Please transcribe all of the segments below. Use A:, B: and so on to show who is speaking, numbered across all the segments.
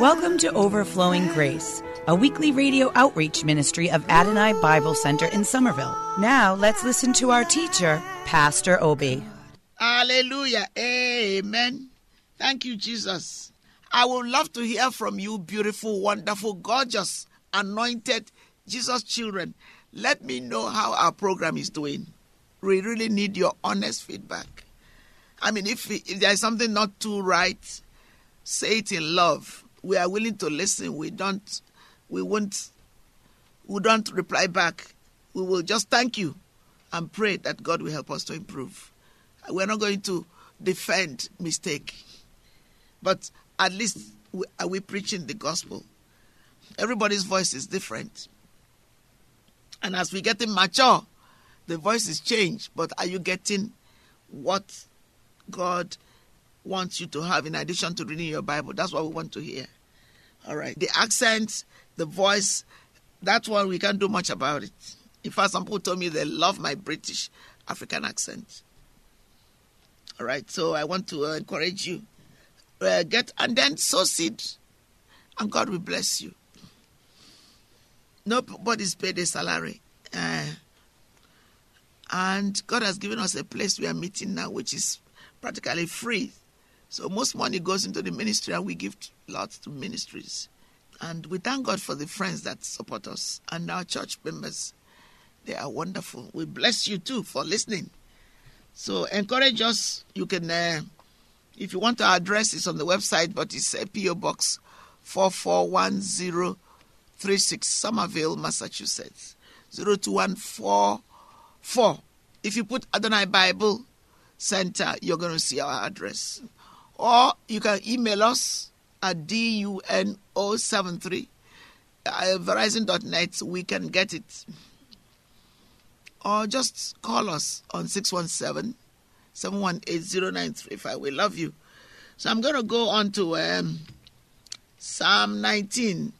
A: Welcome to Overflowing Grace, a weekly radio outreach ministry of Adonai Bible Center in Somerville. Now let's listen to our teacher, Pastor Obi.
B: Hallelujah. Amen. Thank you, Jesus. I would love to hear from you, beautiful, wonderful, gorgeous, anointed Jesus children. Let me know how our program is doing. We really need your honest feedback. I mean, if, if there's something not too right, say it in love. We are willing to listen. We don't, we won't, we don't reply back. We will just thank you and pray that God will help us to improve. We're not going to defend mistake, but at least we, are we preaching the gospel? Everybody's voice is different. And as we getting mature, the voices change. But are you getting what God wants you to have in addition to reading your Bible? That's what we want to hear. All right. The accent, the voice, that's what we can't do much about it. In fact, some people told me they love my British African accent. All right. So I want to uh, encourage you. Uh, get and then sow seed, and God will bless you. Nobody's paid a salary. Uh, and God has given us a place we are meeting now, which is practically free. So most money goes into the ministry, and we give lots to ministries. And we thank God for the friends that support us and our church members. They are wonderful. We bless you too for listening. So encourage us. You can, uh, if you want our address, it's on the website, but it's PO Box 441036, Somerville, Massachusetts 02144. If you put Adonai Bible Center, you're going to see our address. Or you can email us at DUNO73 uh, Verizon.net. We can get it. Or just call us on 617 718 0935. We love you. So I'm going to go on to um, Psalm 19.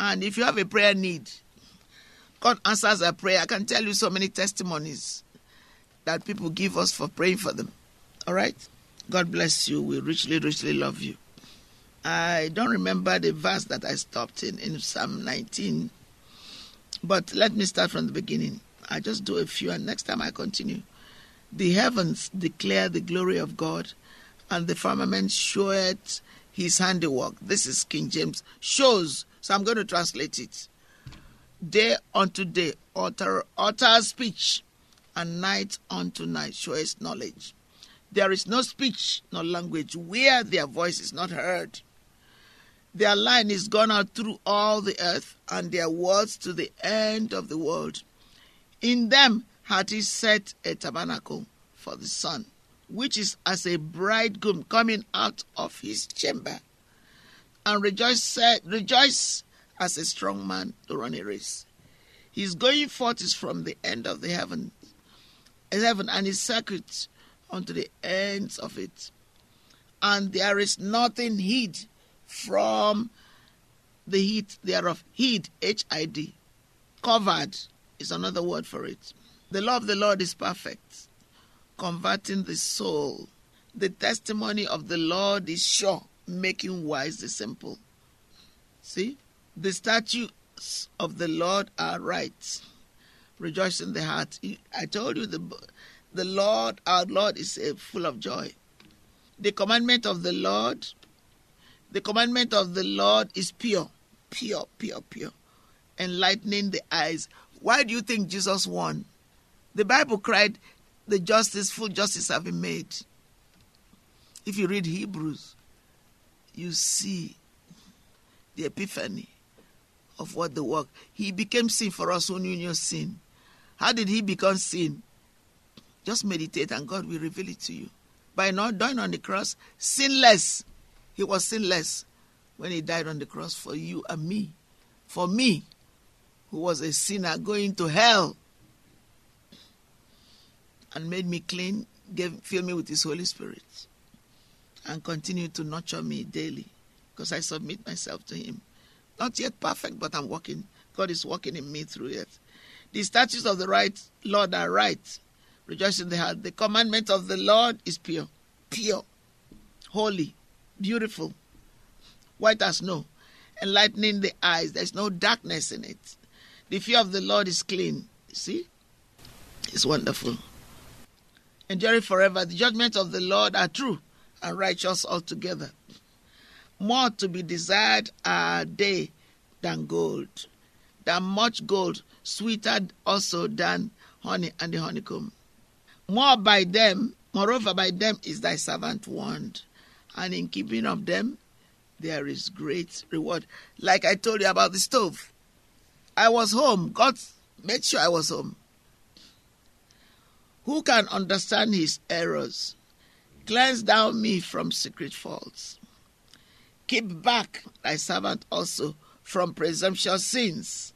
B: And if you have a prayer need, God answers a prayer. I can tell you so many testimonies that people give us for praying for them. All right? God bless you. We richly, richly love you. I don't remember the verse that I stopped in in Psalm 19, but let me start from the beginning. I just do a few, and next time I continue. The heavens declare the glory of God, and the firmament showeth his handiwork. This is King James. Shows. So I'm going to translate it. Day unto day utter, utter speech, and night unto night showeth knowledge. There is no speech nor language where their voice is not heard. Their line is gone out through all the earth, and their words to the end of the world. In them hath he set a tabernacle for the sun, which is as a bridegroom coming out of his chamber. And rejoice, rejoice as a strong man to run a race. His going forth is from the end of the heaven, heaven, and his circuit unto the ends of it. And there is nothing hid from the heat thereof. Hid, H I D. Covered is another word for it. The law of the Lord is perfect, converting the soul. The testimony of the Lord is sure, making wise the simple. See? The statutes of the Lord are right. Rejoice in the heart. I told you the the Lord, our Lord, is uh, full of joy. The commandment of the Lord, the commandment of the Lord is pure, pure, pure, pure, enlightening the eyes. Why do you think Jesus won? The Bible cried, The justice, full justice have been made. If you read Hebrews, you see the epiphany of what the work. He became sin for us who knew your sin. How did he become sin? Just meditate and God will reveal it to you. By not dying on the cross, sinless. He was sinless when he died on the cross for you and me. For me, who was a sinner going to hell and made me clean, gave, filled me with his Holy Spirit, and continue to nurture me daily because I submit myself to him. Not yet perfect, but I'm working. God is working in me through it. The statutes of the right Lord are right. Rejoice in the heart. The commandment of the Lord is pure, pure, holy, beautiful. white as snow, enlightening the eyes. There's no darkness in it. The fear of the Lord is clean. See? It's wonderful. Enduring forever. The judgments of the Lord are true and righteous altogether. More to be desired are they than gold, than much gold, sweeter also than honey and the honeycomb. More by them, moreover, by them is thy servant warned, and in keeping of them there is great reward. Like I told you about the stove. I was home. God made sure I was home. Who can understand his errors? Cleanse thou me from secret faults. Keep back thy servant also from presumptuous sins.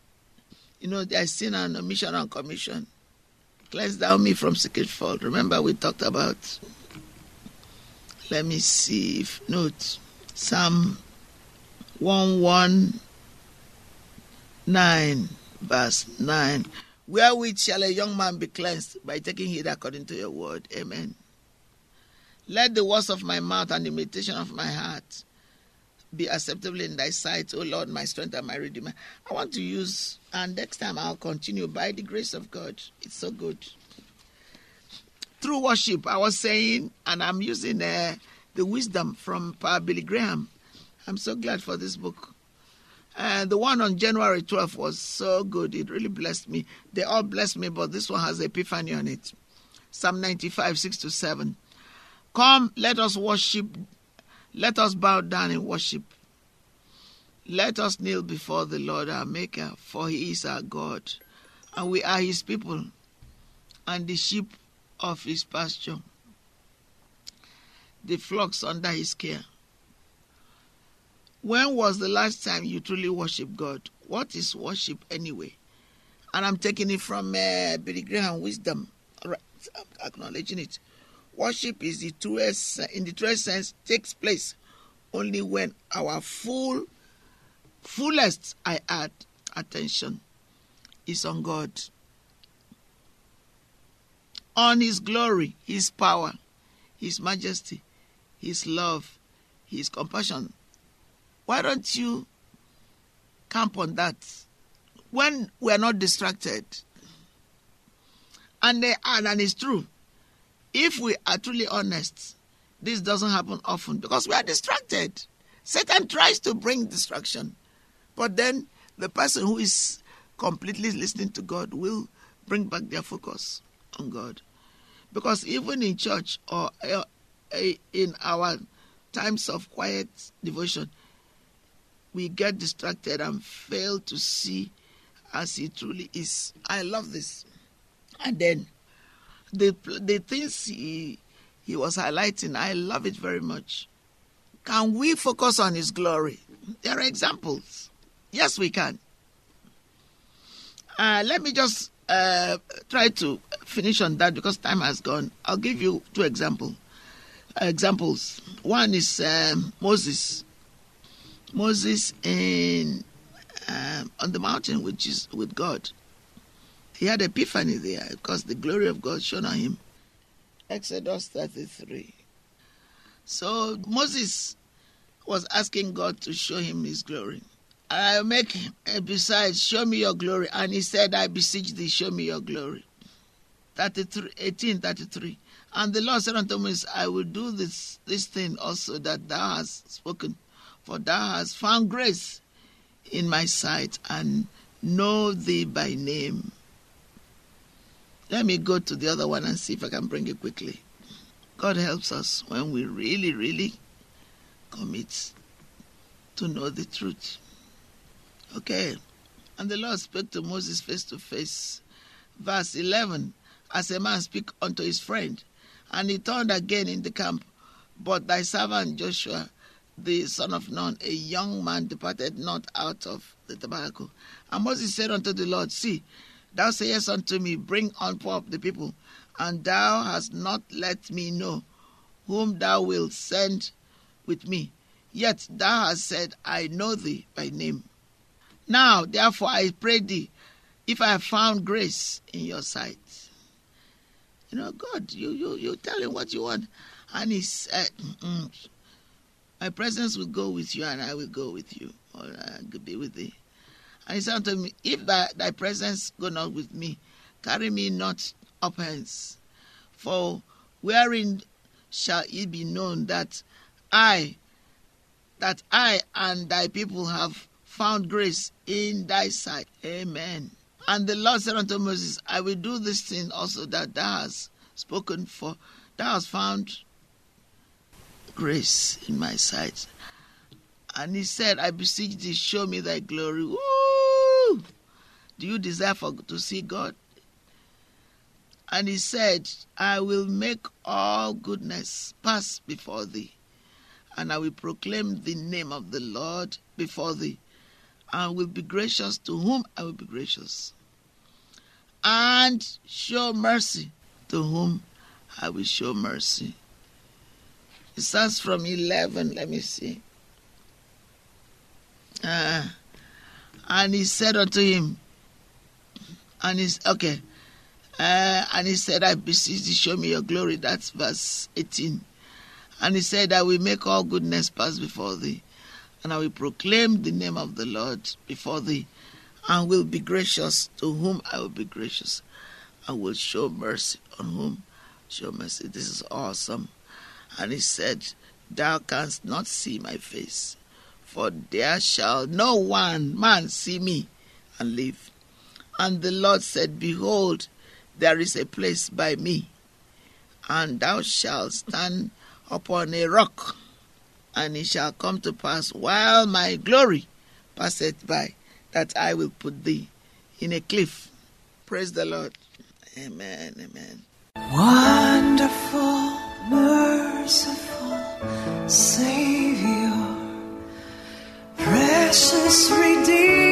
B: You know, there's sin and omission and commission. Cleanse thou me from secret fault. Remember, we talked about. Let me see if note Psalm 119, verse 9. Wherewith shall a young man be cleansed? By taking heed according to your word. Amen. Let the words of my mouth and the meditation of my heart be acceptable in thy sight, O Lord, my strength and my redeemer. I want to use, and next time I'll continue by the grace of God. It's so good. Through worship, I was saying, and I'm using uh, the wisdom from Pa Billy Graham. I'm so glad for this book. And the one on January 12th was so good. It really blessed me. They all blessed me, but this one has epiphany on it. Psalm 95, 6 to 7. Come, let us worship. Let us bow down in worship. Let us kneel before the Lord our Maker, for he is our God, and we are his people, and the sheep of his pasture, the flocks under his care. When was the last time you truly worshiped God? What is worship anyway? And I'm taking it from uh, Billy Graham Wisdom, right, acknowledging it. Worship is the truest, in the truest sense, takes place only when our full, fullest, I add, attention is on God, on His glory, His power, His majesty, His love, His compassion. Why don't you camp on that when we're not distracted? And, they, and, and it's true if we are truly honest, this doesn't happen often because we are distracted. Satan tries to bring distraction, but then the person who is completely listening to God will bring back their focus on God. Because even in church or uh, in our times of quiet devotion, we get distracted and fail to see as He truly is. I love this. And then the the things he he was highlighting, I love it very much. Can we focus on his glory? There are examples. Yes, we can. Uh, let me just uh, try to finish on that because time has gone. I'll give you two example, uh, examples. One is um, Moses. Moses in um, on the mountain, which is with God. He had epiphany there because the glory of God shone on him. Exodus 33. So Moses was asking God to show him his glory. I make him, besides, show me your glory. And he said, I beseech thee, show me your glory. 33, 1833. And the Lord said unto Moses, I will do this, this thing also that thou hast spoken, for thou hast found grace in my sight and know thee by name. Let me go to the other one and see if I can bring it quickly. God helps us when we really, really commit to know the truth. Okay. And the Lord spoke to Moses face to face. Verse 11 As a man speak unto his friend, and he turned again in the camp. But thy servant Joshua, the son of Nun, a young man, departed not out of the tabernacle. And Moses said unto the Lord, See, Thou sayest unto me, Bring on unto the people, and thou hast not let me know whom thou wilt send with me. Yet thou hast said, I know thee by name. Now, therefore, I pray thee, if I have found grace in your sight. You know, God, you, you, you tell him what you want. And he said, My presence will go with you, and I will go with you, or I will be with thee. And he said unto me, If thy, thy presence go not with me, carry me not up hence. For wherein shall it be known that I, that I and thy people have found grace in thy sight? Amen. And the Lord said unto Moses, I will do this thing also that thou hast spoken for, thou hast found grace in my sight. And he said, I beseech thee, show me thy glory. Woo! Do you desire for, to see God? And he said, I will make all goodness pass before thee, and I will proclaim the name of the Lord before thee, and will be gracious to whom I will be gracious, and show mercy to whom I will show mercy. It starts from 11. Let me see. Uh, and he said unto him, and he's okay. Uh, and he said, I beseech thee, show me your glory. That's verse 18. And he said, I will make all goodness pass before thee, and I will proclaim the name of the Lord before thee, and will be gracious to whom I will be gracious. I will show mercy on whom show mercy. This is awesome. And he said, Thou canst not see my face, for there shall no one man see me and live. And the Lord said, Behold, there is a place by me, and thou shalt stand upon a rock. And it shall come to pass while my glory passeth by, that I will put thee in a cliff. Praise the Lord. Amen. Amen.
C: Wonderful, merciful Savior, precious Redeemer